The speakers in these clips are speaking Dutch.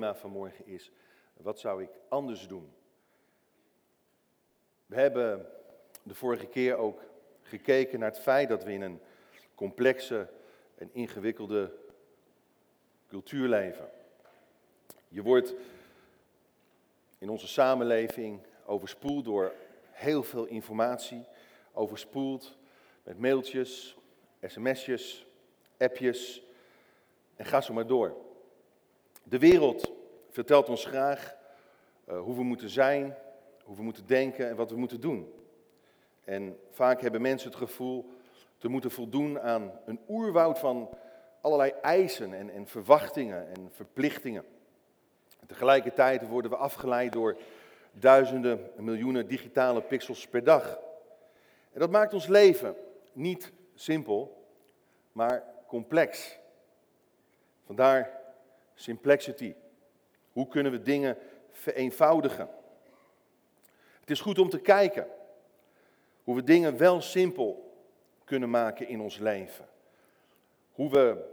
vanmorgen is, wat zou ik anders doen? We hebben de vorige keer ook gekeken naar het feit dat we in een complexe en ingewikkelde cultuur leven. Je wordt in onze samenleving overspoeld door heel veel informatie, overspoeld met mailtjes, sms'jes, appjes en ga zo maar door. De wereld vertelt ons graag uh, hoe we moeten zijn, hoe we moeten denken en wat we moeten doen. En vaak hebben mensen het gevoel te moeten voldoen aan een oerwoud van allerlei eisen en, en verwachtingen en verplichtingen. tegelijkertijd worden we afgeleid door duizenden, miljoenen digitale pixels per dag. En dat maakt ons leven niet simpel, maar complex. Vandaar Simplexity. Hoe kunnen we dingen vereenvoudigen? Het is goed om te kijken hoe we dingen wel simpel kunnen maken in ons leven. Hoe we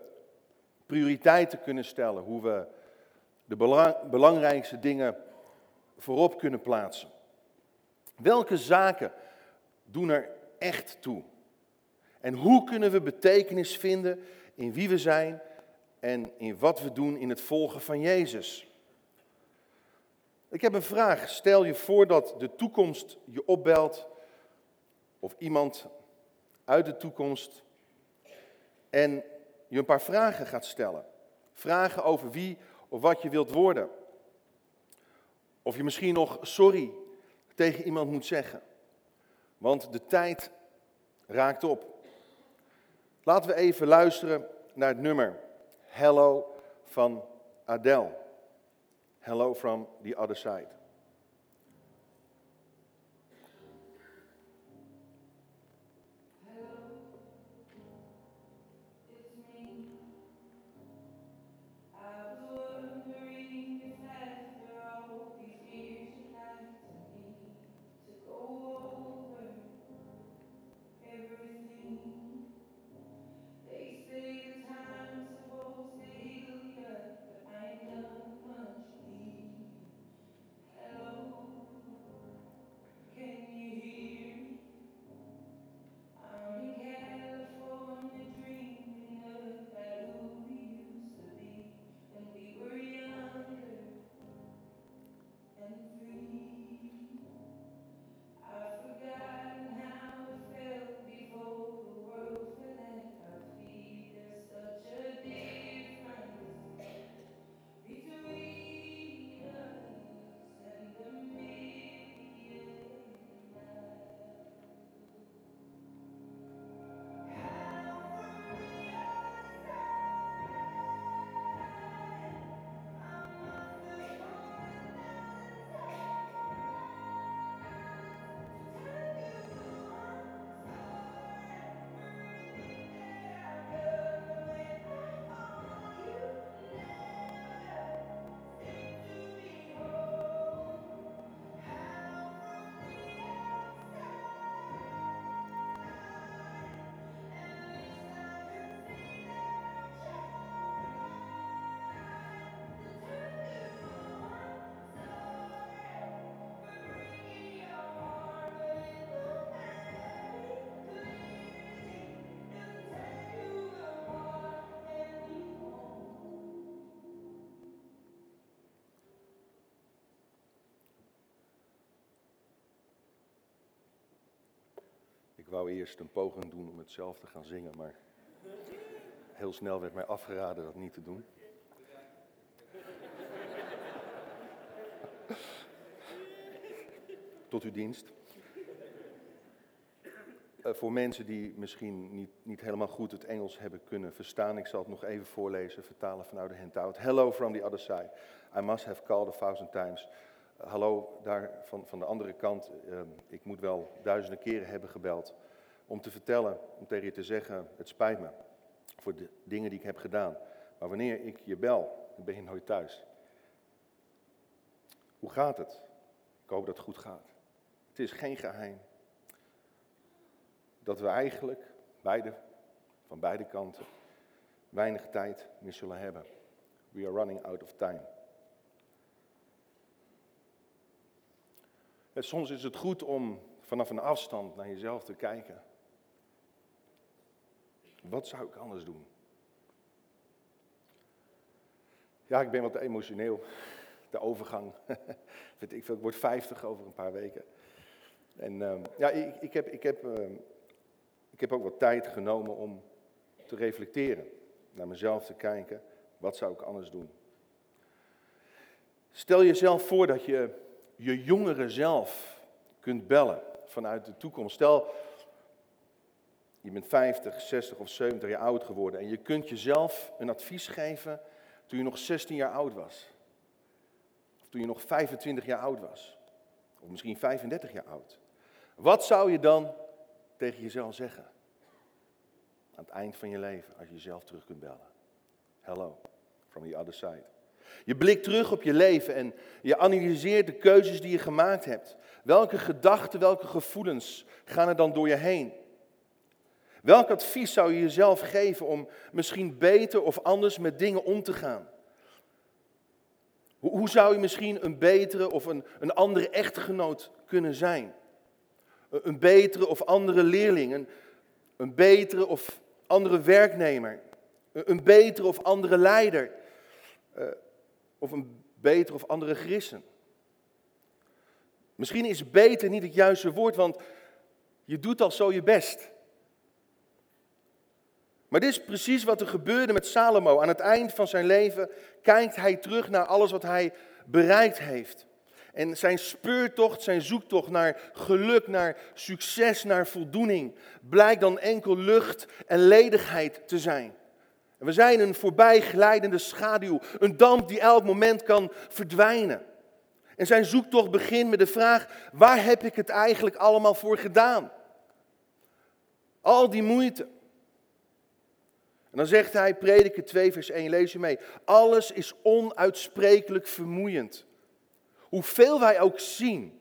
prioriteiten kunnen stellen, hoe we de belangrijkste dingen voorop kunnen plaatsen. Welke zaken doen er echt toe? En hoe kunnen we betekenis vinden in wie we zijn en in wat we doen in het volgen van Jezus. Ik heb een vraag. Stel je voor dat de toekomst je opbelt of iemand uit de toekomst en je een paar vragen gaat stellen. Vragen over wie of wat je wilt worden. Of je misschien nog sorry tegen iemand moet zeggen. Want de tijd raakt op. Laten we even luisteren naar het nummer Hello van Adele. Hello from the other side. Ik wou eerst een poging doen om het zelf te gaan zingen, maar heel snel werd mij afgeraden dat niet te doen. Tot uw dienst. Uh, voor mensen die misschien niet, niet helemaal goed het Engels hebben kunnen verstaan, ik zal het nog even voorlezen, vertalen vanuit de handout. Hello from the other side. I must have called a thousand times hallo daar van, van de andere kant, ehm, ik moet wel duizenden keren hebben gebeld om te vertellen, om tegen je te zeggen, het spijt me voor de dingen die ik heb gedaan. Maar wanneer ik je bel, dan ben je nooit thuis. Hoe gaat het? Ik hoop dat het goed gaat. Het is geen geheim dat we eigenlijk beide, van beide kanten weinig tijd meer zullen hebben. We are running out of time. Soms is het goed om vanaf een afstand naar jezelf te kijken. Wat zou ik anders doen? Ja, ik ben wat emotioneel. De overgang. ik, word 50 over een paar weken. En uh, ja, ik, ik, heb, ik, heb, uh, ik heb ook wat tijd genomen om te reflecteren. Naar mezelf te kijken. Wat zou ik anders doen? Stel jezelf voor dat je je jongere zelf kunt bellen vanuit de toekomst. Stel, je bent 50, 60 of 70 jaar oud geworden en je kunt jezelf een advies geven toen je nog 16 jaar oud was. Of toen je nog 25 jaar oud was. Of misschien 35 jaar oud. Wat zou je dan tegen jezelf zeggen? Aan het eind van je leven, als je jezelf terug kunt bellen. Hello, from the other side. Je blikt terug op je leven en je analyseert de keuzes die je gemaakt hebt. Welke gedachten, welke gevoelens gaan er dan door je heen? Welk advies zou je jezelf geven om misschien beter of anders met dingen om te gaan? Hoe zou je misschien een betere of een, een andere echtgenoot kunnen zijn? Een betere of andere leerling, een, een betere of andere werknemer, een betere of andere leider, eh, of een betere of andere christen. Misschien is beter niet het juiste woord, want je doet al zo je best. Maar dit is precies wat er gebeurde met Salomo. Aan het eind van zijn leven kijkt hij terug naar alles wat hij bereikt heeft. En zijn speurtocht, zijn zoektocht naar geluk, naar succes, naar voldoening, blijkt dan enkel lucht en ledigheid te zijn. We zijn een voorbijglijdende schaduw, een damp die elk moment kan verdwijnen. En zijn zoektocht begint met de vraag: waar heb ik het eigenlijk allemaal voor gedaan? Al die moeite. En dan zegt hij, prediker 2 vers 1, lees je mee. Alles is onuitsprekelijk vermoeiend. Hoeveel wij ook zien,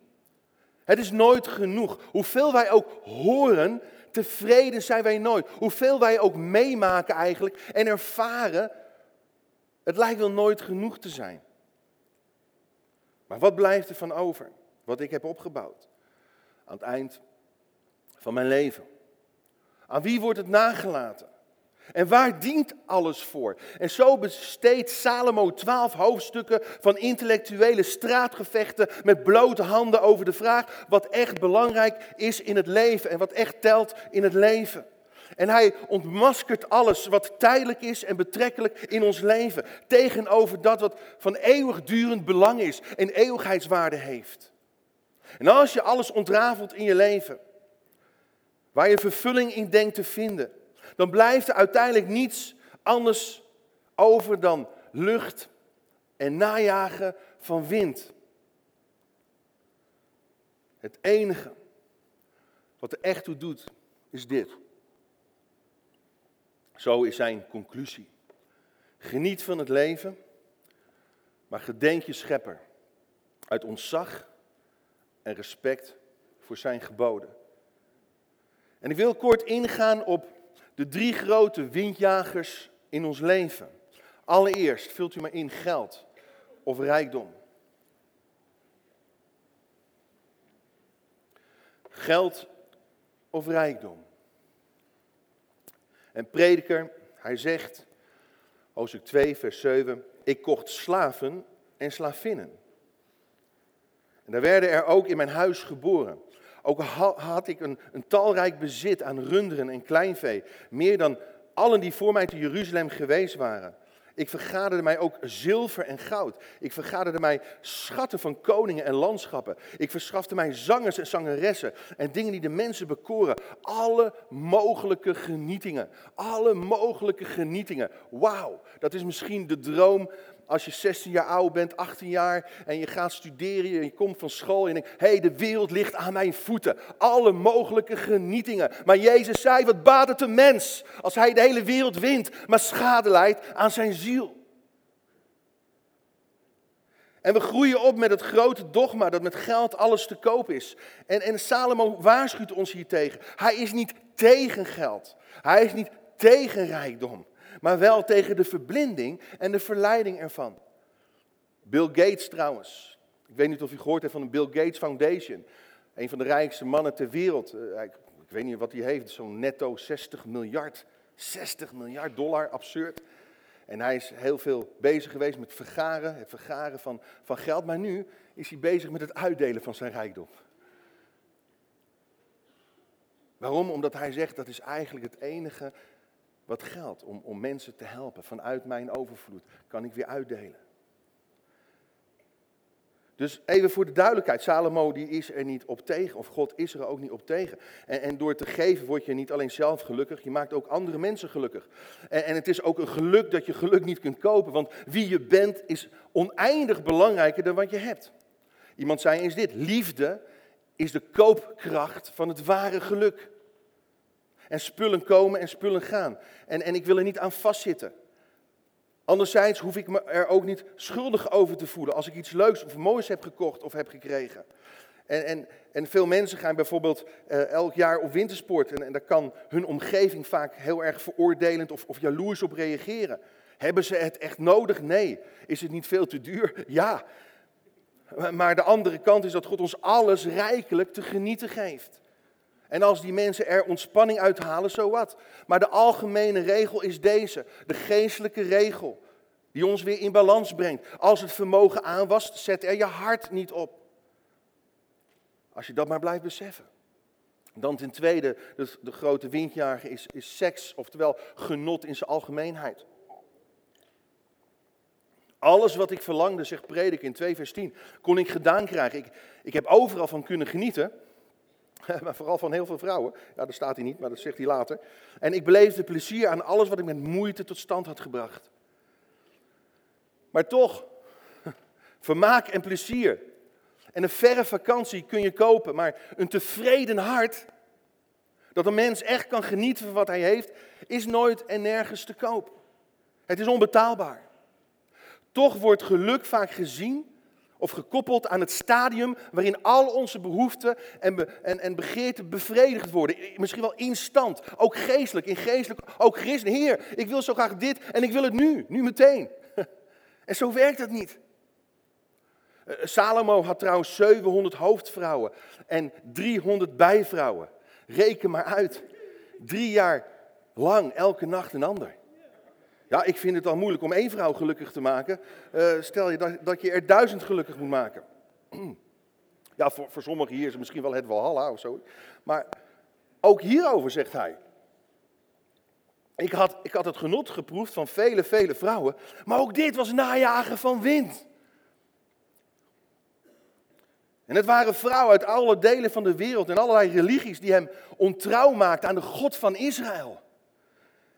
het is nooit genoeg. Hoeveel wij ook horen, tevreden zijn wij nooit. Hoeveel wij ook meemaken eigenlijk en ervaren, het lijkt wel nooit genoeg te zijn. Maar wat blijft er van over? Wat ik heb opgebouwd aan het eind van mijn leven. Aan wie wordt het nagelaten? En waar dient alles voor? En zo besteedt Salomo twaalf hoofdstukken van intellectuele straatgevechten met blote handen over de vraag wat echt belangrijk is in het leven en wat echt telt in het leven. En hij ontmaskert alles wat tijdelijk is en betrekkelijk in ons leven tegenover dat wat van eeuwigdurend belang is en eeuwigheidswaarde heeft. En als je alles ontrafelt in je leven, waar je vervulling in denkt te vinden, dan blijft er uiteindelijk niets anders over dan lucht en najagen van wind. Het enige wat er echt toe doet, is dit. Zo is zijn conclusie. Geniet van het leven, maar gedenk je schepper uit ontzag en respect voor zijn geboden. En ik wil kort ingaan op de drie grote windjagers in ons leven. Allereerst, vult u maar in geld of rijkdom. Geld of rijkdom. En prediker, hij zegt, hoofdstuk 2, vers 7, ik kocht slaven en slavinnen. En daar werden er ook in mijn huis geboren. Ook had ik een, een talrijk bezit aan runderen en kleinvee, meer dan allen die voor mij te Jeruzalem geweest waren. Ik vergaderde mij ook zilver en goud. Ik vergaderde mij schatten van koningen en landschappen. Ik verschafte mij zangers en zangeressen en dingen die de mensen bekoren. Alle mogelijke genietingen. Alle mogelijke genietingen. Wauw, dat is misschien de droom als je 16 jaar oud bent, 18 jaar en je gaat studeren en je komt van school en je denkt, hé, hey, de wereld ligt aan mijn voeten. Alle mogelijke genietingen. Maar Jezus zei, wat baat het een mens als hij de hele wereld wint, maar schade leidt aan zijn ziel. En we groeien op met het grote dogma dat met geld alles te koop is. En, en Salomo waarschuwt ons hier tegen. Hij is niet tegen geld. Hij is niet tegen rijkdom maar wel tegen de verblinding en de verleiding ervan. Bill Gates trouwens, Ik weet niet of u gehoord heeft van de Bill Gates Foundation. Een van de rijkste mannen ter wereld. Eh, ik weet niet wat hij heeft, zo'n netto 60 miljard. 60 miljard dollar, absurd. En hij is heel veel bezig geweest met vergaren, het vergaren van, van geld. Maar nu is hij bezig met het uitdelen van zijn rijkdom. Waarom? Omdat hij zegt dat is eigenlijk het enige wat geldt om, om mensen te helpen. Vanuit mijn overvloed kan ik weer uitdelen. Dus even voor de duidelijkheid, Salomo die is er niet op tegen, of God is er ook niet op tegen. En, en door te geven word je niet alleen zelf gelukkig, je maakt ook andere mensen gelukkig. En, en het is ook een geluk dat je geluk niet kunt kopen, want wie je bent is oneindig belangrijker dan wat je hebt. Iemand zei eens dit, liefde is de koopkracht van het ware geluk. En spullen komen en spullen gaan. En, en ik wil er niet aan vastzitten. Anderzijds hoef ik me er ook niet schuldig over te voelen als ik iets leuks of moois heb gekocht of heb gekregen. En, en, en veel mensen gaan bijvoorbeeld uh, elk jaar op wintersport en, en daar kan hun omgeving vaak heel erg veroordelend of, of jaloers op reageren. Hebben ze het echt nodig? Nee. Is het niet veel te duur? Ja. Maar de andere kant is dat God ons alles rijkelijk te genieten geeft. En als die mensen er ontspanning uithalen, zo wat. Maar de algemene regel is deze, de geestelijke regel, die ons weer in balans brengt. Als het vermogen aanwast, zet er je hart niet op. Als je dat maar blijft beseffen. Dan ten tweede, de, de grote windjager is, is seks, oftewel genot in zijn algemeenheid. Alles wat ik verlangde, zegt Predik in 2 vers 10, kon ik gedaan krijgen. Ik, ik heb overal van kunnen genieten. maar vooral van heel veel vrouwen. Ja, dat staat hij niet, maar dat zegt hij later. En ik beleefde plezier aan alles wat ik met moeite tot stand had gebracht. Maar toch, vermaak en plezier. En een verre vakantie kun je kopen, maar een tevreden hart, dat een mens echt kan genieten van wat hij heeft, is nooit en nergens te koop. Het is onbetaalbaar. Toch wordt geluk vaak gezien of gekoppeld aan het stadium waarin al onze behoeften en, en, en begeerten bevredigd worden. Misschien wel instant, ook geestelijk, in geestelijk, ook christen. Heer, ik wil zo graag dit en ik wil het nu, nu meteen. En zo werkt het niet. Eh, Salomo had trouwens 700 hoofdvrouwen en 300 bijvrouwen. Reken maar uit. Drie jaar lang, elke nacht een ander. Ja, ik vind het al moeilijk om één vrouw gelukkig te maken. Uh, stel je dat, dat, je er duizend gelukkig moet maken. Ja, voor, voor sommigen hier is het misschien wel het Walhalla of zo. Maar ook hierover zegt hij. Ik had, ik had het genot geproefd van vele, vele vrouwen. Maar ook dit was najagen van wind. En het waren vrouwen uit alle delen van de wereld en allerlei religies die hem ontrouw maakten aan de God van Israël.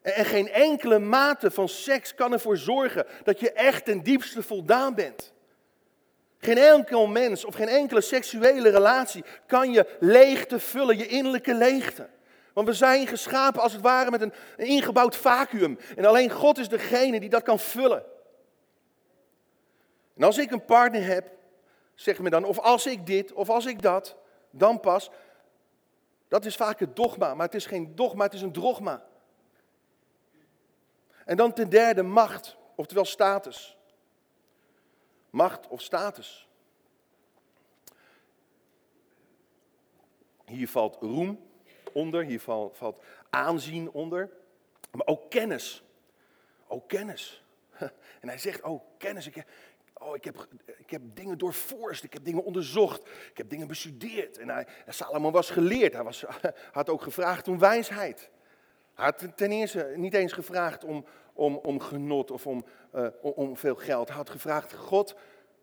En geen enkele mate van seks kan ervoor zorgen dat je echt ten diepste voldaan bent. Geen enkel mens of geen enkele seksuele relatie kan je leegte vullen, je innerlijke leegte. Want we zijn geschapen als het ware met een, ingebouwd vacuüm. En alleen God is degene die dat kan vullen. En als ik een partner heb, zeg me dan, of als ik dit, of als ik dat, dan pas. Dat is vaak het dogma, maar het is geen dogma, het is een drogma. En dan ten derde macht, oftewel status. Macht of status. Hier valt roem onder, hier valt, aanzien onder, maar ook kennis. Ook kennis. En hij zegt, oh kennis, ik, oh, ik, heb, ik heb dingen doorforst, ik heb dingen onderzocht, ik heb dingen bestudeerd. En, hij, Salomon was geleerd, hij was, had ook gevraagd om wijsheid. Hij had ten eerste niet eens gevraagd om, om, om genot of om, uh, om veel geld. Hij had gevraagd, God,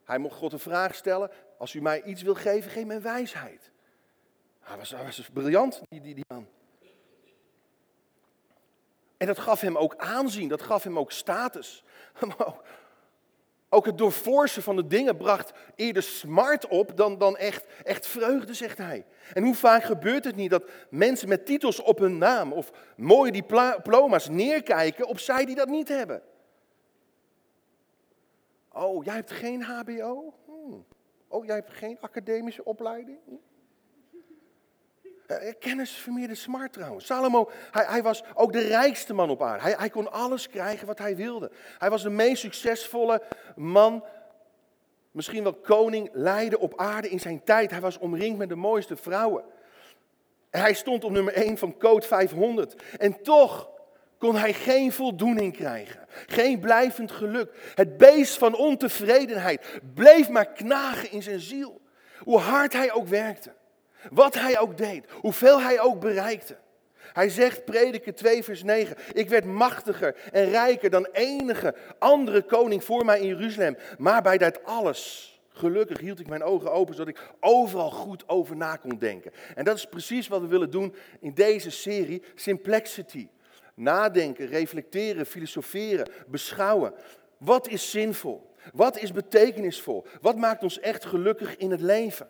hij mocht God een vraag stellen. Als u mij iets wil geven, geef mij wijsheid. Hij was, dus briljant, die, die, die man. En dat gaf hem ook aanzien, dat gaf hem ook status. ook het doorforsen van de dingen bracht eerder smart op dan, dan echt, echt vreugde, zegt hij. En hoe vaak gebeurt het niet dat mensen met titels op hun naam of mooie diploma's neerkijken op zij die dat niet hebben? Oh, jij hebt geen HBO? Hmm. Oh, jij hebt geen academische opleiding? Uh, kennis vermeerde smart trouwens. Salomo, hij, hij, was ook de rijkste man op aarde. Hij, hij, kon alles krijgen wat hij wilde. Hij was de meest succesvolle man misschien wel koning, leidde op aarde in zijn tijd. Hij was omringd met de mooiste vrouwen. Hij stond op nummer 1 van Code 500. En toch kon hij geen voldoening krijgen. Geen blijvend geluk. Het beest van ontevredenheid bleef maar knagen in zijn ziel. Hoe hard hij ook werkte. Wat hij ook deed. Hoeveel hij ook bereikte. Hij zegt, prediken 2 vers 9, ik werd machtiger en rijker dan enige andere koning voor mij in Jeruzalem. Maar bij dat alles, gelukkig hield ik mijn ogen open, zodat ik overal goed over na kon denken. En dat is precies wat we willen doen in deze serie, Simplexity. Nadenken, reflecteren, filosoferen, beschouwen. Wat is zinvol? Wat is betekenisvol? Wat maakt ons echt gelukkig in het leven?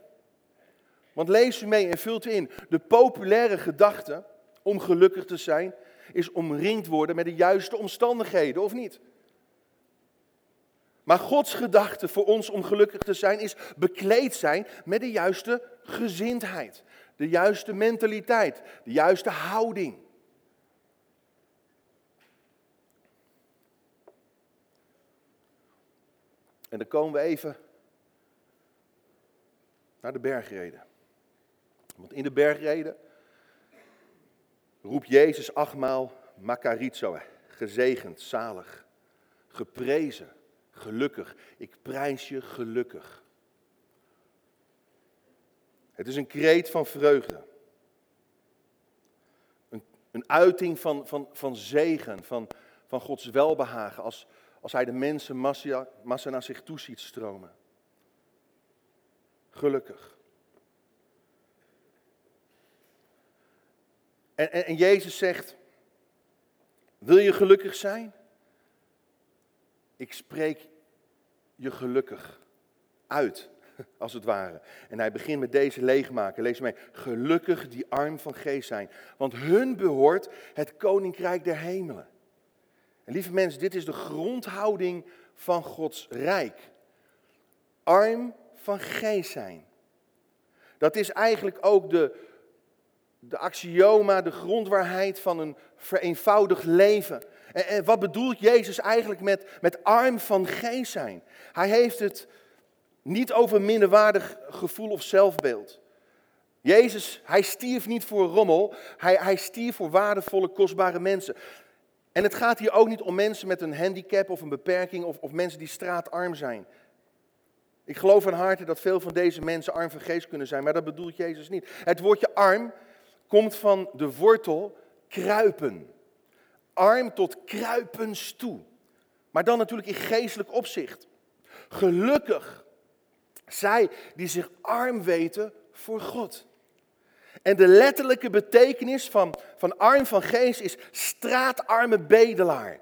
Want lees u mee en vult u in. De populaire gedachte om gelukkig te zijn is omringd worden met de juiste omstandigheden, of niet? Maar Gods gedachte voor ons om gelukkig te zijn is bekleed zijn met de juiste gezindheid, de juiste mentaliteit, de juiste houding. En dan komen we even naar de bergreden. Want in de bergreden roept Jezus achtmaal Makarizo, gezegend, zalig, geprezen, gelukkig. Ik prijs je gelukkig. Het is een kreet van vreugde. Een, een uiting van, van, van zegen, van, van Gods welbehagen als, als hij de mensen massa, massa naar zich toe ziet stromen. Gelukkig. En, Jezus zegt, wil je gelukkig zijn? Ik spreek je gelukkig uit, als het ware. En hij begint met deze leegmaken. Lees mee. Gelukkig die arm van geest zijn, want hun behoort het koninkrijk der hemelen. En lieve mensen, dit is de grondhouding van Gods rijk. Arm van geest zijn. Dat is eigenlijk ook de, de axioma, de grondwaarheid van een vereenvoudigd leven. En, wat bedoelt Jezus eigenlijk met, met arm van geest zijn? Hij heeft het niet over minderwaardig gevoel of zelfbeeld. Jezus, hij stierf niet voor rommel, hij, hij stierf voor waardevolle, kostbare mensen. En het gaat hier ook niet om mensen met een handicap of een beperking of, of mensen die straatarm zijn. Ik geloof van harte dat veel van deze mensen arm van geest kunnen zijn, maar dat bedoelt Jezus niet. Het woordje arm komt van de wortel kruipen. Arm tot kruipens toe. Maar dan natuurlijk in geestelijk opzicht. Gelukkig zij die zich arm weten voor God. En de letterlijke betekenis van, van arm van geest is straatarme bedelaar.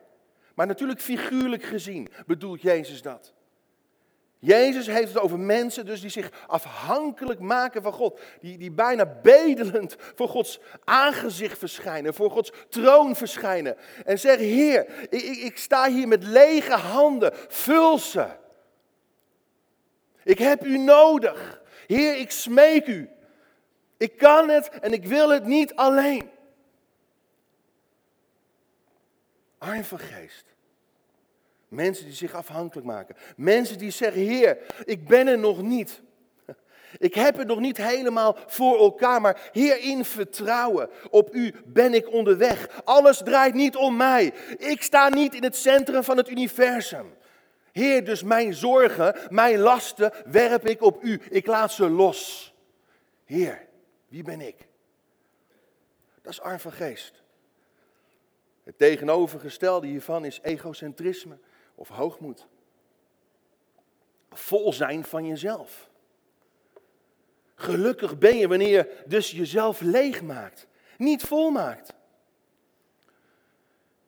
Maar natuurlijk figuurlijk gezien bedoelt Jezus dat. Jezus heeft het over mensen dus die zich afhankelijk maken van God. Die, die bijna bedelend voor Gods aangezicht verschijnen, voor Gods troon verschijnen. En zeggen, Heer, ik, ik sta hier met lege handen, vul ze. Ik heb u nodig. Heer, ik smeek u. Ik kan het en ik wil het niet alleen. Arm van geest. Mensen die zich afhankelijk maken. Mensen die zeggen, Heer, ik ben er nog niet. Ik heb het nog niet helemaal voor elkaar, maar Heer, in vertrouwen op U ben ik onderweg. Alles draait niet om mij. Ik sta niet in het centrum van het universum. Heer, dus mijn zorgen, mijn lasten werp ik op U. Ik laat ze los. Heer, wie ben ik? Dat is arm van geest. Het tegenovergestelde hiervan is egocentrisme of hoogmoed. Vol zijn van jezelf. Gelukkig ben je wanneer je dus jezelf leeg maakt, niet vol maakt.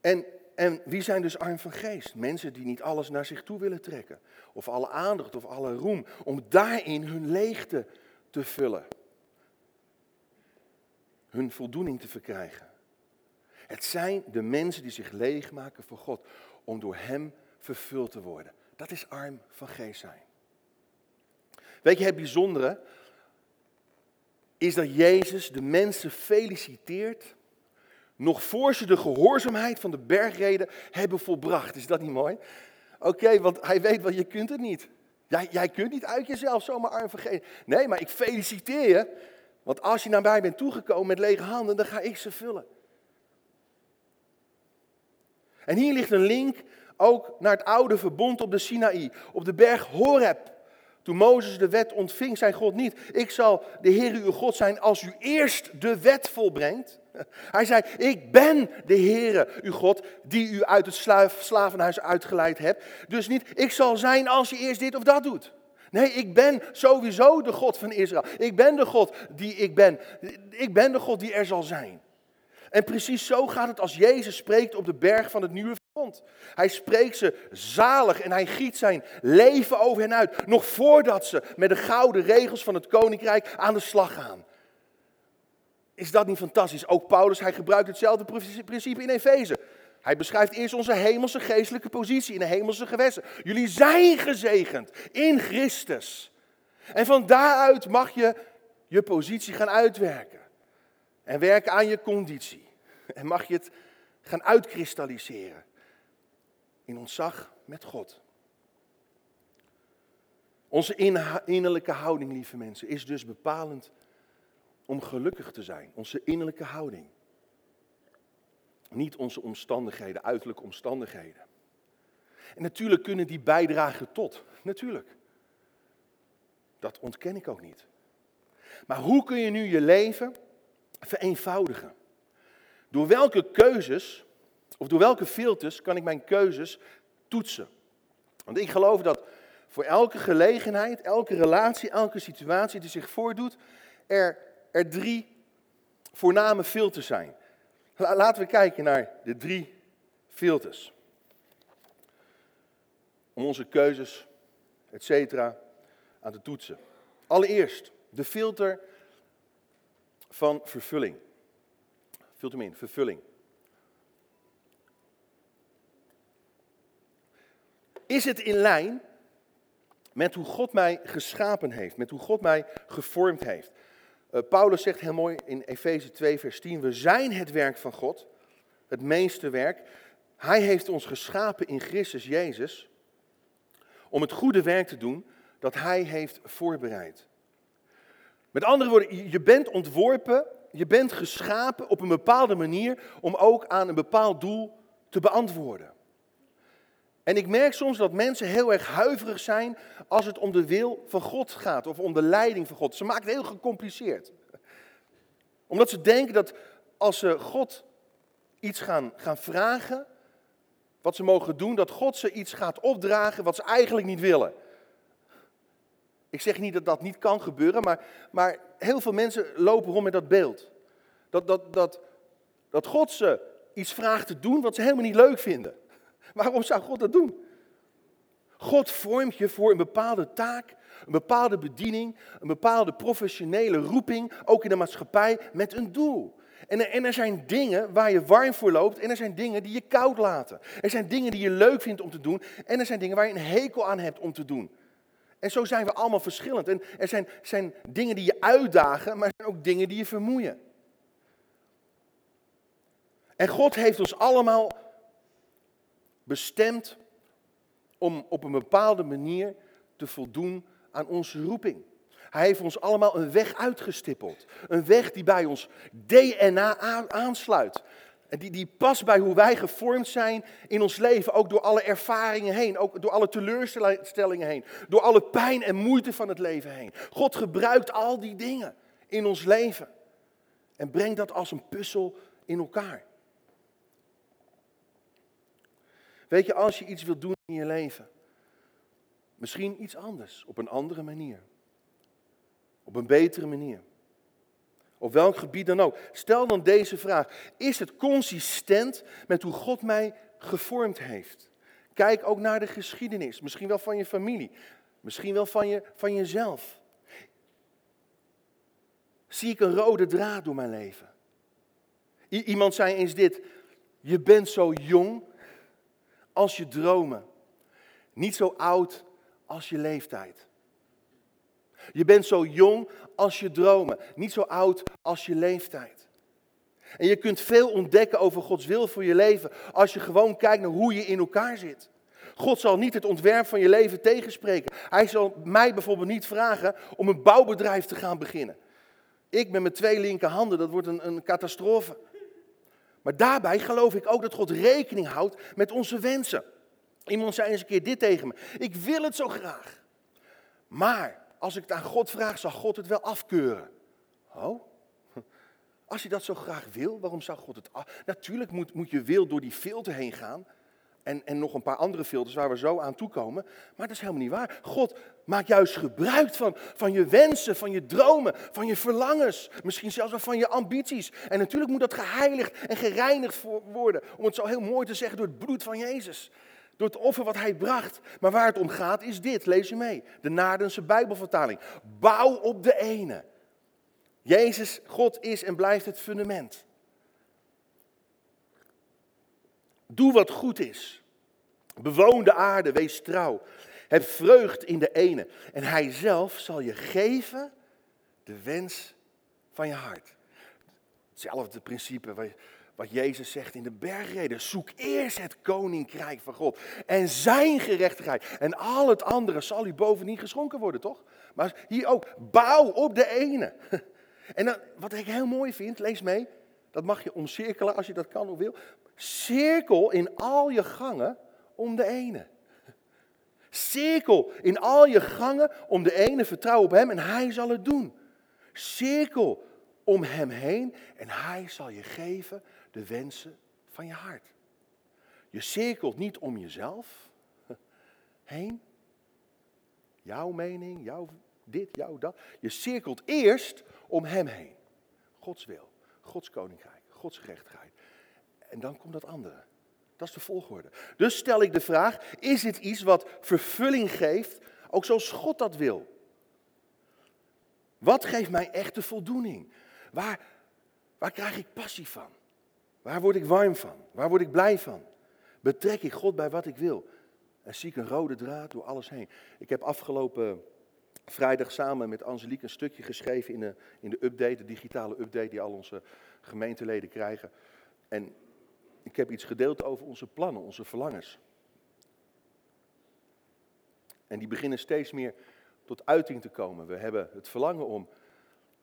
En, en wie zijn dus arm van geest? Mensen die niet alles naar zich toe willen trekken. Of alle aandacht of alle roem. Om daarin hun leegte te vullen. Hun voldoening te verkrijgen. Het zijn de mensen die zich leeg maken voor God. Om door Hem vervuld te worden. Dat is arm van geest zijn. Weet je, het bijzondere is dat Jezus de mensen feliciteert nog voor ze de gehoorzaamheid van de bergreden hebben volbracht. Is dat niet mooi? Oké, want hij weet wel, je kunt het niet. Jij, jij kunt niet uit jezelf zomaar arm vergeten. Nee, maar ik feliciteer je. Want als je naar mij bent toegekomen met lege handen, dan ga ik ze vullen. En hier ligt een link ook naar het oude verbond op de Sinaï, op de berg Horeb. Toen Mozes de wet ontving, zei God niet, ik zal de Heer uw God zijn als u eerst de wet volbrengt. Hij zei, ik ben de Heere uw God die u uit het slavenhuis uitgeleid hebt. Dus niet, ik zal zijn als je eerst dit of dat doet. Nee, ik ben sowieso de God van Israël. Ik ben de God die ik ben. Ik ben de God die er zal zijn. En precies zo gaat het als Jezus spreekt op de berg van het nieuwe verbond. Hij spreekt ze zalig en hij giet zijn leven over hen uit. Nog voordat ze met de gouden regels van het koninkrijk aan de slag gaan. Is dat niet fantastisch? Ook Paulus, hij gebruikt hetzelfde principe in Efeze. Hij beschrijft eerst onze hemelse geestelijke positie in de hemelse gewesten. Jullie zijn gezegend in Christus. En van daaruit mag je je positie gaan uitwerken. En werken aan je conditie. En mag je het gaan uitkristalliseren. In ontzag met God. Onze innerlijke houding, lieve mensen, is dus bepalend om gelukkig te zijn. Onze innerlijke houding. Niet onze omstandigheden, uiterlijke omstandigheden. En natuurlijk kunnen die bijdragen tot. Natuurlijk. Dat ontken ik ook niet. Maar hoe kun je nu je leven vereenvoudigen? Door welke keuzes, of door welke filters kan ik mijn keuzes toetsen? Want ik geloof dat voor elke gelegenheid, elke relatie, elke situatie die zich voordoet, er, er drie voorname filters zijn. Laten we kijken naar de drie filters. Om onze keuzes, et cetera, aan te toetsen. Allereerst de filter van vervulling. Vult hem in, vervulling. Is het in lijn met hoe God mij geschapen heeft, met hoe God mij gevormd heeft? Uh, Paulus zegt heel mooi in Efeze 2, vers 10, we zijn het werk van God, het meeste werk. Hij heeft ons geschapen in Christus Jezus om het goede werk te doen dat Hij heeft voorbereid. Met andere woorden, je bent ontworpen, je bent geschapen op een bepaalde manier om ook aan een bepaald doel te beantwoorden. En ik merk soms dat mensen heel erg huiverig zijn als het om de wil van God gaat of om de leiding van God. Ze maken het heel gecompliceerd. Omdat ze denken dat als ze God iets gaan, gaan vragen, wat ze mogen doen, dat God ze iets gaat opdragen wat ze eigenlijk niet willen. Ik zeg niet dat dat niet kan gebeuren, maar, maar heel veel mensen lopen rond met dat beeld. Dat, dat, dat, dat God ze iets vraagt te doen wat ze helemaal niet leuk vinden. Waarom zou God dat doen? God vormt je voor een bepaalde taak, een bepaalde bediening, een bepaalde professionele roeping, ook in de maatschappij, met een doel. En er, en er, zijn dingen waar je warm voor loopt en er zijn dingen die je koud laten. Er zijn dingen die je leuk vindt om te doen en er zijn dingen waar je een hekel aan hebt om te doen. En zo zijn we allemaal verschillend. En er zijn, zijn dingen die je uitdagen, maar er zijn ook dingen die je vermoeien. En God heeft ons allemaal bestemd om op een bepaalde manier te voldoen aan onze roeping. Hij heeft ons allemaal een weg uitgestippeld. Een weg die bij ons DNA aansluit. En die, die past bij hoe wij gevormd zijn in ons leven. Ook door alle ervaringen heen. Ook door alle teleurstellingen heen. Door alle pijn en moeite van het leven heen. God gebruikt al die dingen in ons leven. En brengt dat als een puzzel in elkaar. Weet je, als je iets wilt doen in je leven, misschien iets anders, op een andere manier, op een betere manier, op welk gebied dan ook, stel dan deze vraag: is het consistent met hoe God mij gevormd heeft? Kijk ook naar de geschiedenis, misschien wel van je familie, misschien wel van, je, van jezelf. Zie ik een rode draad door mijn leven? iemand zei eens dit: Je bent zo jong als je dromen. Niet zo oud als je leeftijd. Je bent zo jong als je dromen. Niet zo oud als je leeftijd. En je kunt veel ontdekken over Gods wil voor je leven als je gewoon kijkt naar hoe je in elkaar zit. God zal niet het ontwerp van je leven tegenspreken. Hij zal mij bijvoorbeeld niet vragen om een bouwbedrijf te gaan beginnen. Ik met mijn twee linkerhanden, dat wordt een, een catastrofe. Maar daarbij geloof ik ook dat God rekening houdt met onze wensen. Iemand zei eens een keer dit tegen me. Ik wil het zo graag. Maar als ik het aan God vraag, zal God het wel afkeuren. Oh? Als je dat zo graag wil, waarom zou God het af... Natuurlijk moet, moet je wil door die filter heen gaan. En, en nog een paar andere filters waar we zo aan toekomen. Maar dat is helemaal niet waar. God maakt juist gebruik van, van je wensen, van je dromen, van je verlangens. Misschien zelfs wel van je ambities. En natuurlijk moet dat geheiligd en gereinigd worden. Om het zo heel mooi te zeggen door het bloed van Jezus. Door het offer wat hij bracht. Maar waar het om gaat is dit, lees je mee. De Naardense Bijbelvertaling. Bouw op de ene. Jezus, God is en blijft het fundament. Doe wat goed is. Bewoon de aarde, wees trouw. Heb vreugd in de ene. En hij zelf zal je geven de wens van je hart. Hetzelfde principe wat Jezus zegt in de bergreden. Zoek eerst het koninkrijk van God en zijn gerechtigheid. En al het andere zal u bovendien geschonken worden, toch? Maar hier ook, bouw op de ene. En dan, wat ik heel mooi vind, lees mee. Dat mag je omcirkelen als je dat kan of wil. Cirkel in al je gangen om de ene. Cirkel in al je gangen om de ene, vertrouw op hem en hij zal het doen. Cirkel om hem heen en hij zal je geven de wensen van je hart. Je cirkelt niet om jezelf heen. Jouw mening, jouw dit, jouw dat. Je cirkelt eerst om hem heen. Gods wil, Gods koninkrijk, Gods gerechtigheid. En dan komt dat andere. Dat is de volgorde. Dus stel ik de vraag, is het iets wat vervulling geeft, ook zoals God dat wil? Wat geeft mij echte voldoening? Waar, waar krijg ik passie van? Waar word ik warm van? Waar word ik blij van? Betrek ik God bij wat ik wil? En zie ik een rode draad door alles heen. Ik heb afgelopen vrijdag samen met Angelique een stukje geschreven in de, in de update, de digitale update die al onze gemeenteleden krijgen. En ik heb iets gedeeld over onze plannen, onze verlangens. En die beginnen steeds meer tot uiting te komen. We hebben het verlangen om,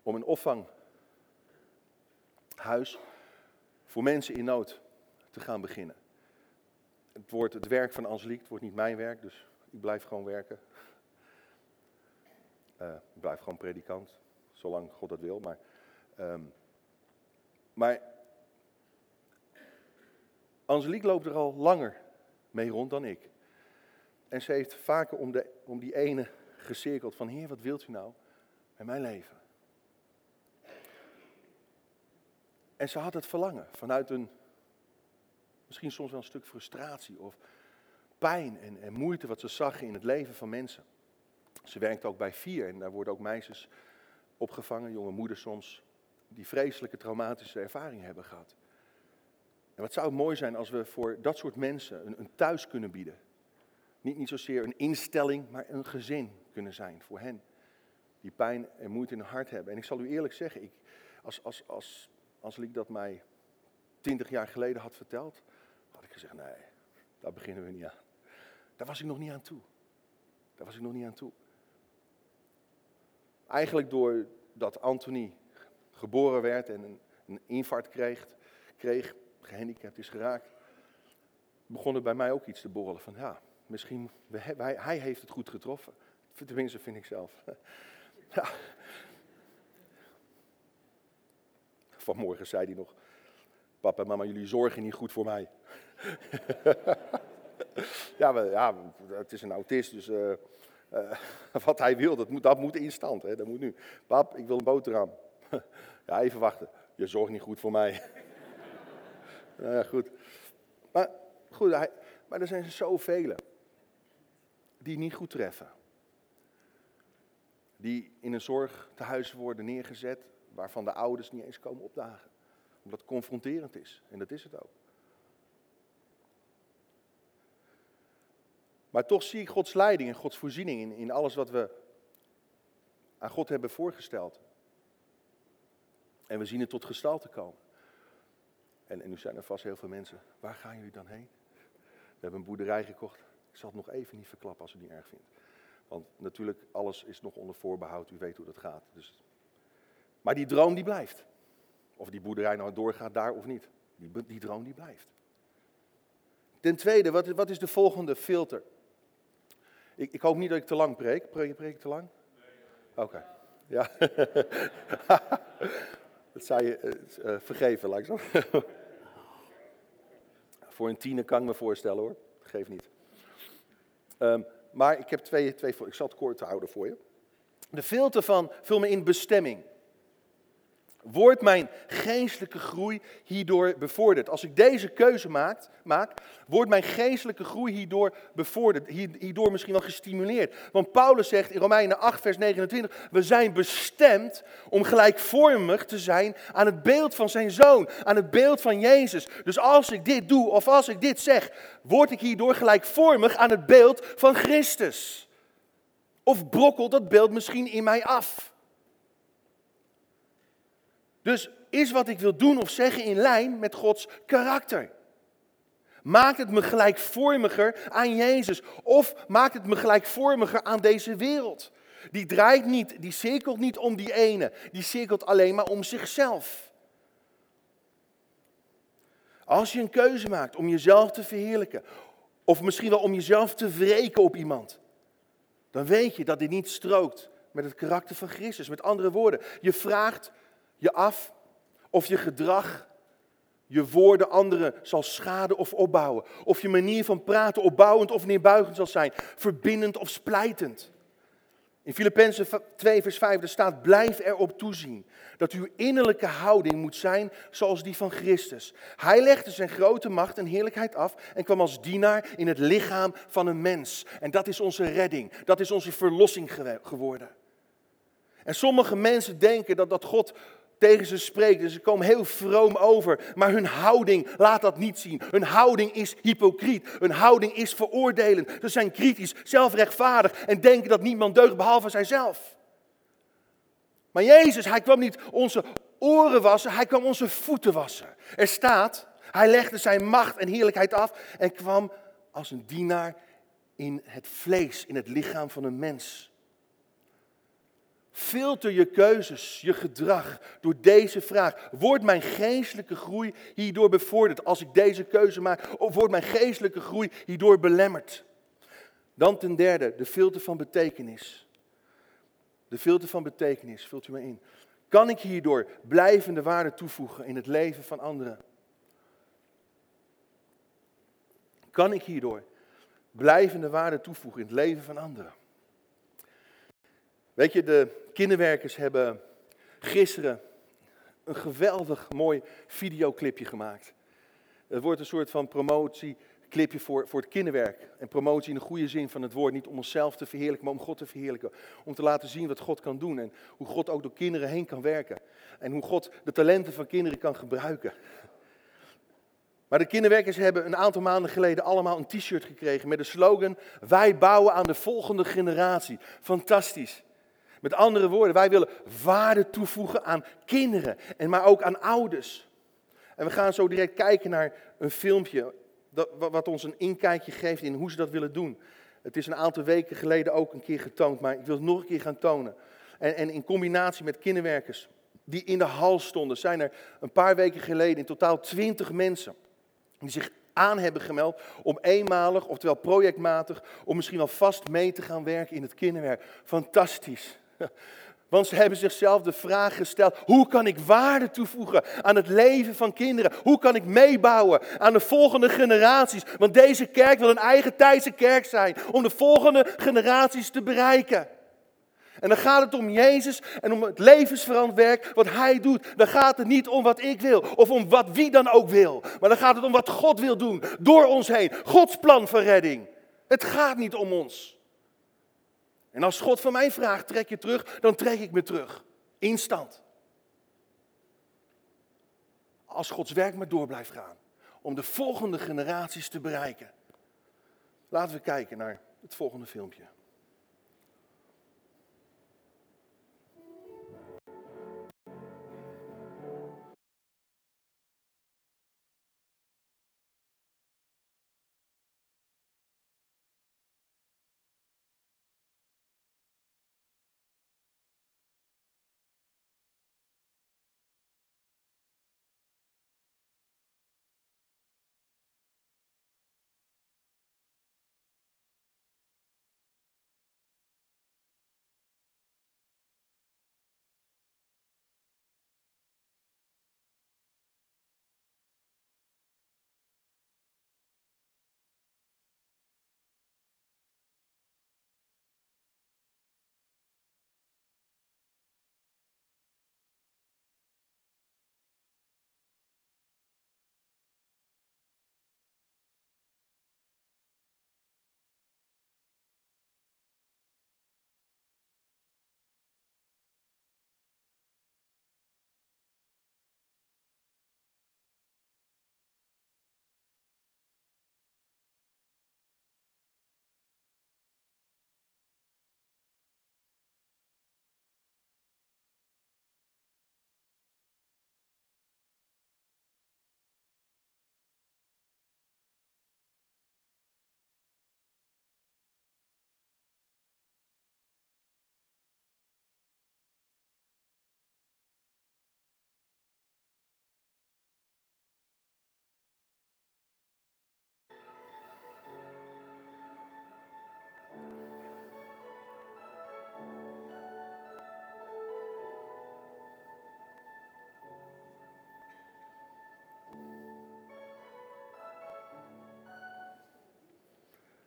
om een opvanghuis voor mensen in nood te gaan beginnen. Het wordt het werk van Angelique, het wordt niet mijn werk, dus ik blijf gewoon werken. Uh, ik blijf gewoon predikant, zolang God dat wil. Maar, um, maar Angelique loopt er al langer mee rond dan ik. En ze heeft vaker om, de, om die ene gecirkeld van, Heer, wat wilt u nou met mijn leven? En ze had het verlangen vanuit een, misschien soms wel een stuk frustratie of pijn en, en moeite wat ze zag in het leven van mensen. Ze werkt ook bij vier en daar worden ook meisjes opgevangen, jonge moeders soms, die vreselijke traumatische ervaringen hebben gehad. En wat zou het mooi zijn als we voor dat soort mensen een, een thuis kunnen bieden. Niet, niet zozeer een instelling, maar een gezin kunnen zijn voor hen. Die pijn en moeite in hun hart hebben. En ik zal u eerlijk zeggen, ik, als, als, als, als ik dat mij twintig jaar geleden had verteld, had ik gezegd, nee, daar beginnen we niet aan. Daar was ik nog niet aan toe. Daar was ik nog niet aan toe. Eigenlijk doordat Anthony geboren werd en een, een infarct kreeg, kreeg, gehandicapt is geraakt, begon er bij mij ook iets te borrelen van ja, misschien, hij, hij heeft het goed getroffen. Tenminste, vind ik zelf. Ja. Vanmorgen zei hij nog, papa en mama, jullie zorgen niet goed voor mij. ja, het is een autist, dus uh, uh, wat hij wil, dat moet, dat moet in stand. Hè? Dat moet nu. Pap, ik wil een boterham. ja, even wachten. Je zorgt niet goed voor mij. ja, goed. Maar goed, hij, maar er zijn zoveel die niet goed treffen. Die in een zorgtehuis worden neergezet, waarvan de ouders niet eens komen opdagen. Omdat het confronterend is. En dat is het ook. Maar toch zie ik Gods leiding en Gods voorziening in, in alles wat we aan God hebben voorgesteld. En we zien het tot gestalte komen. En, en nu zijn er vast heel veel mensen. Waar gaan jullie dan heen? We hebben een boerderij gekocht. Ik zal het nog even niet verklappen als u het niet erg vindt. Want natuurlijk, alles is nog onder voorbehoud. U weet hoe dat gaat. Dus... Maar die droom die blijft. Of die boerderij nou doorgaat daar of niet. Die, die droom die blijft. Ten tweede, wat, wat is de volgende filter? Ik, ik, hoop niet dat ik te lang preek. Preek, preek ik te lang? Oké. Ja. dat zou je uh, vergeven, langzaam. Voor een tiener kan ik me voorstellen hoor. Geef niet. Um, maar ik heb twee, twee, ik zal het kort houden voor je. De filter van vul me in bestemming. Wordt mijn geestelijke groei hierdoor bevorderd? Als ik deze keuze maak, maak wordt mijn geestelijke groei hierdoor bevorderd, hierdoor misschien wel gestimuleerd. Want Paulus zegt in Romeinen 8, vers 29, we zijn bestemd om gelijkvormig te zijn aan het beeld van zijn zoon, aan het beeld van Jezus. Dus als ik dit doe of als ik dit zeg, word ik hierdoor gelijkvormig aan het beeld van Christus. Of brokkelt dat beeld misschien in mij af? Dus is wat ik wil doen of zeggen in lijn met Gods karakter? Maakt het me gelijkvormiger aan Jezus? Of maakt het me gelijkvormiger aan deze wereld? Die draait niet, die cirkelt niet om die ene. Die cirkelt alleen maar om zichzelf. Als je een keuze maakt om jezelf te verheerlijken, of misschien wel om jezelf te wreken op iemand, dan weet je dat dit niet strookt met het karakter van Christus. Met andere woorden, je vraagt je af of je gedrag, je woorden anderen zal schaden of opbouwen. Of je manier van praten opbouwend of neerbuigend zal zijn, verbindend of splijtend. In Filippenzen 2, vers 5 er staat: Blijf erop toezien dat uw innerlijke houding moet zijn zoals die van Christus. Hij legde zijn grote macht en heerlijkheid af en kwam als dienaar in het lichaam van een mens. En dat is onze redding, dat is onze verlossing geworden. En sommige mensen denken dat, dat God tegen ze spreekt. Dus ze komen heel vroom over. Maar hun houding laat dat niet zien. Hun houding is hypocriet. Hun houding is veroordelend. Ze zijn kritisch, zelfrechtvaardig en denken dat niemand deugt behalve zijzelf. Maar Jezus, hij kwam niet onze oren wassen, hij kwam onze voeten wassen. Er staat, hij legde zijn macht en heerlijkheid af en kwam als een dienaar in het vlees, in het lichaam van een mens. Filter je keuzes, je gedrag door deze vraag. Wordt mijn geestelijke groei hierdoor bevorderd als ik deze keuze maak? Of wordt mijn geestelijke groei hierdoor belemmerd? Dan ten derde, de filter van betekenis. De filter van betekenis, vult u maar in. Kan ik hierdoor blijvende waarde toevoegen in het leven van anderen? Kan ik hierdoor blijvende waarde toevoegen in het leven van anderen? Weet je, de kinderwerkers hebben gisteren een geweldig mooi videoclipje gemaakt. Het wordt een soort van promotieclipje voor, voor het kinderwerk. En promotie in de goede zin van het woord. Niet om onszelf te verheerlijken, maar om God te verheerlijken. Om te laten zien wat God kan doen. En hoe God ook door kinderen heen kan werken. En hoe God de talenten van kinderen kan gebruiken. Maar de kinderwerkers hebben een aantal maanden geleden allemaal een t-shirt gekregen met de slogan: Wij bouwen aan de volgende generatie. Fantastisch. Met andere woorden, wij willen waarde toevoegen aan kinderen, en maar ook aan ouders. En we gaan zo direct kijken naar een filmpje dat, wat ons een inkijkje geeft in hoe ze dat willen doen. Het is een aantal weken geleden ook een keer getoond, maar ik wil het nog een keer gaan tonen. En, en in combinatie met kinderwerkers die in de hal stonden, zijn er een paar weken geleden in totaal twintig mensen die zich aan hebben gemeld om eenmalig, oftewel projectmatig, om misschien wel vast mee te gaan werken in het kinderwerk. Fantastisch. Want ze hebben zichzelf de vraag gesteld: hoe kan ik waarde toevoegen aan het leven van kinderen? Hoe kan ik meebouwen aan de volgende generaties? Want deze kerk wil een eigen tijdse kerk zijn om de volgende generaties te bereiken. En dan gaat het om Jezus en om het levensveranderd werk wat Hij doet. Dan gaat het niet om wat ik wil of om wat wie dan ook wil. Maar dan gaat het om wat God wil doen door ons heen. Gods plan van redding. Het gaat niet om ons. En als God van mij vraagt, trek je terug, dan trek ik me terug. Instant. Als Gods werk maar door blijft gaan. Om de volgende generaties te bereiken. Laten we kijken naar het volgende filmpje.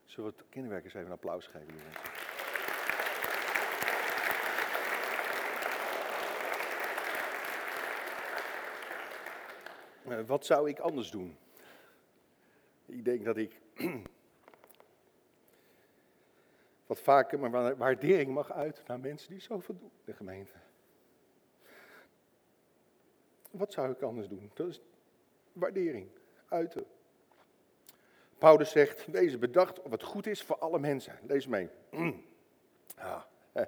Zullen we het kinderwerkers even een applaus geven? mensen? Eh, wat zou ik anders doen? Ik denk dat ik wat vaker maar waardering mag uiten naar mensen die zoveel doen de gemeente. Wat zou ik anders doen? Dat is waardering uiten. Paulus zegt, wees bedacht op wat goed is voor alle mensen. Lees mee. Ah,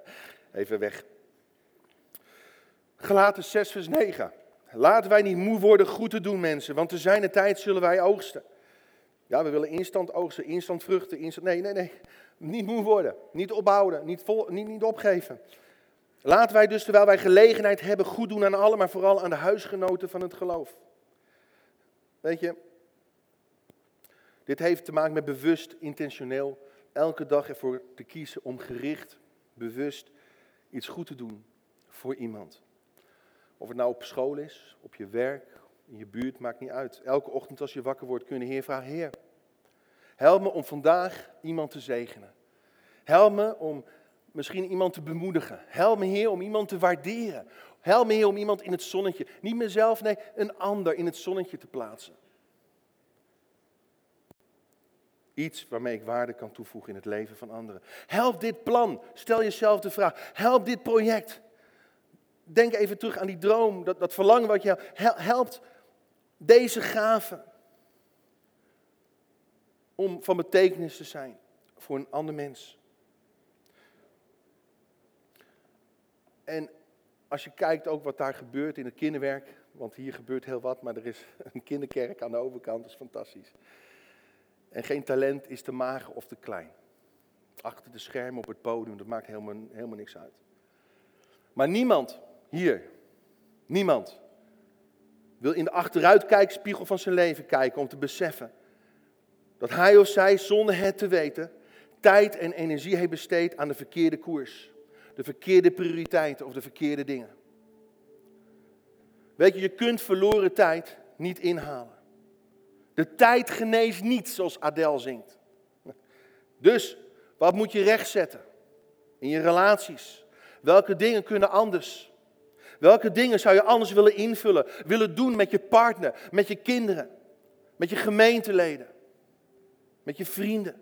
even weg. Gelaten 6 vers 9. Laten wij niet moe worden goed te doen mensen, want te zijn tijd zullen wij oogsten. Ja, we willen instant oogsten, instant vruchten, instant... Nee, nee, nee. Niet moe worden, niet ophouden, niet, vol, niet, niet opgeven. Laten wij dus, terwijl wij gelegenheid hebben, goed doen aan allen, maar vooral aan de huisgenoten van het geloof. Weet je, dit heeft te maken met bewust, intentioneel, elke dag ervoor te kiezen om gericht, bewust iets goed te doen voor iemand. Of het nou op school is, op je werk, in je buurt, maakt niet uit. Elke ochtend als je wakker wordt kun je Heer vragen, Heer, help me om vandaag iemand te zegenen. Help me om misschien iemand te bemoedigen. Help me Heer om iemand te waarderen. Help me Heer om iemand in het zonnetje, niet mezelf, nee, een ander in het zonnetje te plaatsen. Iets waarmee ik waarde kan toevoegen in het leven van anderen. Help dit plan. Stel jezelf de vraag. Help dit project. Denk even terug aan die droom, dat, verlangen wat je helpt. Deze gave. Om van betekenis te zijn voor een ander mens. En als je kijkt ook wat daar gebeurt in het kinderwerk, want hier gebeurt heel wat, maar er is een kinderkerk aan de overkant, dat is fantastisch. En geen talent is te mager of te klein. Achter de schermen op het podium, dat maakt helemaal, helemaal niks uit. Maar niemand hier, niemand, wil in de achteruitkijkspiegel van zijn leven kijken om te beseffen dat hij of zij zonder het te weten tijd en energie heeft besteed aan de verkeerde koers, de verkeerde prioriteiten of de verkeerde dingen. Weet je, je kunt verloren tijd niet inhalen. De tijd geneest niet, zoals Adele zingt. Dus, wat moet je rechtzetten in je relaties? Welke dingen kunnen anders? Welke dingen zou je anders willen invullen, willen doen met je partner, met je kinderen, met je gemeenteleden, met je vrienden?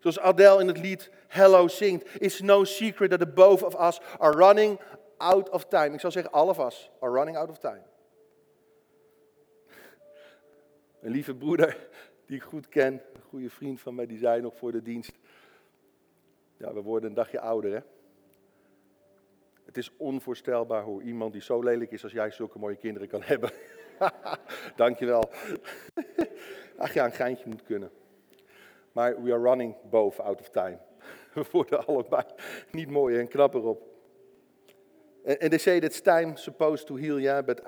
Zoals Adele in het lied Hello zingt, It's no secret that the both of us are running out of time. Ik zou zeggen, all of us are running out of time. Een lieve broeder die ik goed ken, een goede vriend van mij, die zei nog voor de dienst. Ja, we worden een dagje ouder, hè? Het is onvoorstelbaar hoe iemand die zo lelijk is als jij zulke mooie kinderen kan hebben. Dankjewel. Ach ja, een geintje moet kunnen. Maar we are running both out of time. We worden allebei niet mooier en knapper op. And they say that time supposed to heal, yeah, but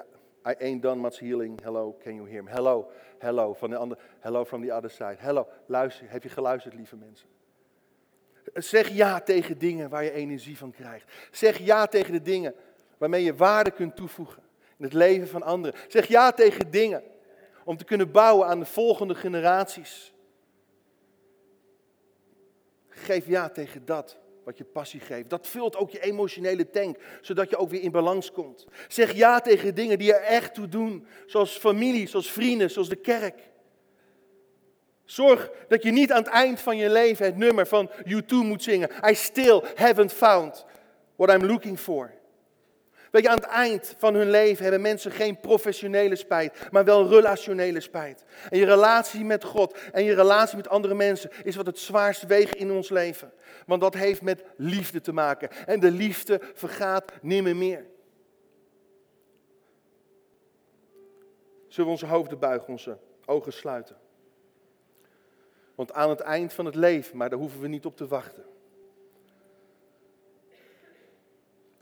I ain't done much healing. Hello, can you hear me? Hello, hello, van de andere, hello from the other side. Hello, luister, heb je geluisterd, lieve mensen? Zeg ja tegen dingen waar je energie van krijgt. Zeg ja tegen de dingen waarmee je waarde kunt toevoegen in het leven van anderen. Zeg ja tegen dingen om te kunnen bouwen aan de volgende generaties. Geef ja tegen dat wat je passie geeft. Dat vult ook je emotionele tank, zodat je ook weer in balans komt. Zeg ja tegen dingen die er echt toe doen, zoals familie, zoals vrienden, zoals de kerk. Zorg dat je niet aan het eind van je leven het nummer van U2 moet zingen. I still haven't found what I'm looking for. Weet je, aan het eind van hun leven hebben mensen geen professionele spijt, maar wel relationele spijt. En je relatie met God en je relatie met andere mensen is wat het zwaarst weegt in ons leven. Want dat heeft met liefde te maken. En de liefde vergaat nimmer meer. Zullen we onze hoofden buigen, onze ogen sluiten? Want aan het eind van het leven, maar daar hoeven we niet op te wachten.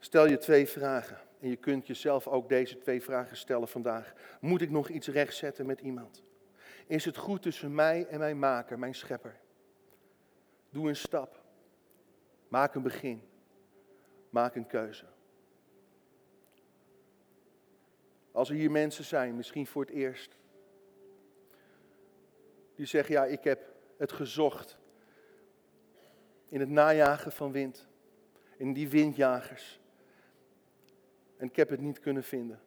Stel je twee vragen. En je kunt jezelf ook deze twee vragen stellen vandaag. Moet ik nog iets rechtzetten met iemand? Is het goed tussen mij en mijn maker, mijn schepper? Doe een stap. Maak een begin. Maak een keuze. Als er hier mensen zijn, misschien voor het eerst, die zeggen, ja, ik heb het gezocht in het najagen van wind. In die windjagers. En ik heb het niet kunnen vinden.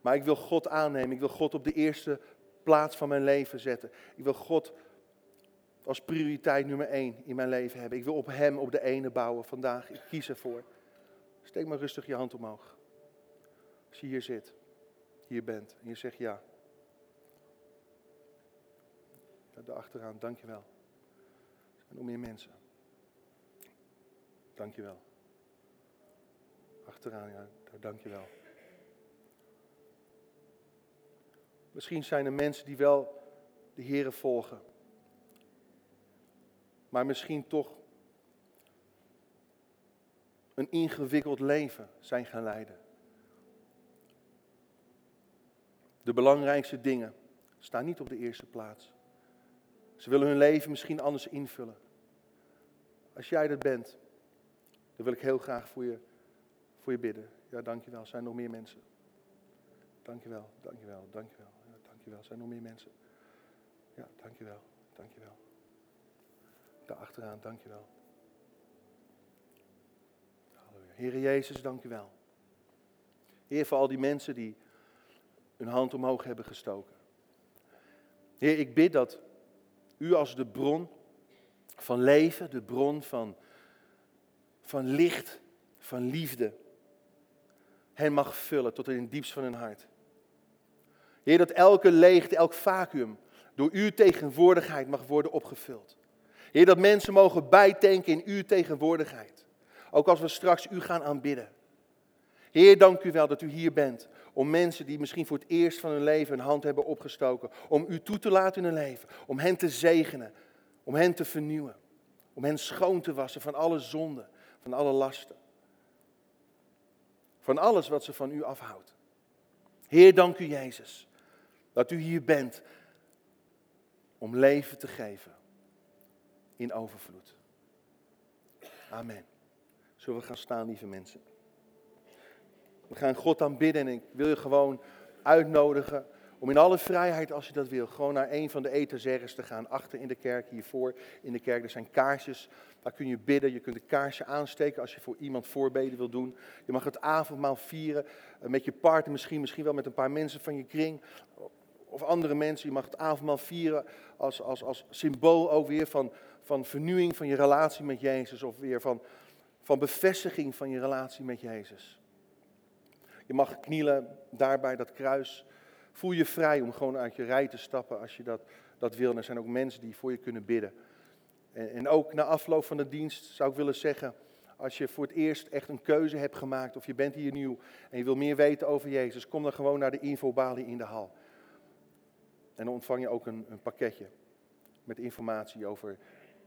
Maar ik wil God aannemen. Ik wil God op de eerste plaats van mijn leven zetten. Ik wil God als prioriteit nummer één in mijn leven hebben. Ik wil op Hem op de ene bouwen vandaag. Ik kies ervoor. Steek maar rustig je hand omhoog. Als je hier zit, hier bent en je zegt ja. Ja, daarachteraan, dankjewel. Er zijn nog meer mensen. Dankjewel. Achteraan, ja, daar dankjewel. Misschien zijn er mensen die wel de Here volgen. Maar misschien toch een ingewikkeld leven zijn gaan leiden. De belangrijkste dingen staan niet op de eerste plaats. Ze willen hun leven misschien anders invullen. Als jij dat bent, dan wil ik heel graag voor je, voor je bidden. Ja, dankjewel. Er zijn nog meer mensen. Dankjewel, dankjewel, dankjewel. Ja, dankjewel. Er zijn nog meer mensen. Ja, dankjewel, dankjewel. Daar achteraan, dankjewel. Halleluja. Heer Jezus, dankjewel. Heer, voor al die mensen die hun hand omhoog hebben gestoken. Heer, ik bid dat u als de bron van leven, de bron van, van licht, van liefde, hen mag vullen tot in het diepst van hun hart. Heer, dat elke leegte, elk vacuüm door uw tegenwoordigheid mag worden opgevuld. Heer, dat mensen mogen bijtanken in uw tegenwoordigheid. Ook als we straks u gaan aanbidden. Heer, dank u wel dat u hier bent. Om mensen die misschien voor het eerst van hun leven een hand hebben opgestoken. Om u toe te laten in hun leven. Om hen te zegenen. Om hen te vernieuwen. Om hen schoon te wassen van alle zonden. Van alle lasten. Van alles wat ze van u afhoudt. Heer, dank u Jezus. Dat u hier bent. Om leven te geven. In overvloed. Amen. Zullen we gaan staan, lieve mensen? We gaan God aanbidden en ik wil je gewoon uitnodigen om in alle vrijheid, als je dat wil, gewoon naar een van de etenzegers te gaan. Achter in de kerk, hiervoor in de kerk. Er zijn kaarsjes, daar kun je bidden. Je kunt een kaarsje aansteken als je voor iemand voorbeden wil doen. Je mag het avondmaal vieren eh, met je partner misschien, misschien wel met een paar mensen van je kring. Of andere mensen. Je mag het avondmaal vieren als, als, als symbool ook weer van, van vernieuwing van je relatie met Jezus. Of weer van, van bevestiging van je relatie met Jezus. Je mag knielen daar bij dat kruis. Voel je vrij om gewoon uit je rij te stappen als je dat, dat wil. En er zijn ook mensen die voor je kunnen bidden. En, en ook na afloop van de dienst zou ik willen zeggen, als je voor het eerst echt een keuze hebt gemaakt of je bent hier nieuw en je wil meer weten over Jezus, kom dan gewoon naar de infobalie in de hal. En dan ontvang je ook een, een pakketje met informatie over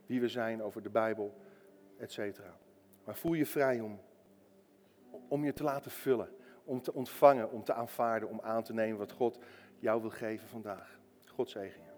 wie we zijn, over de Bijbel, et. Maar voel je vrij om, om je te laten vullen om te ontvangen, om te aanvaarden, om aan te nemen wat God jou wil geven vandaag. God zegen je.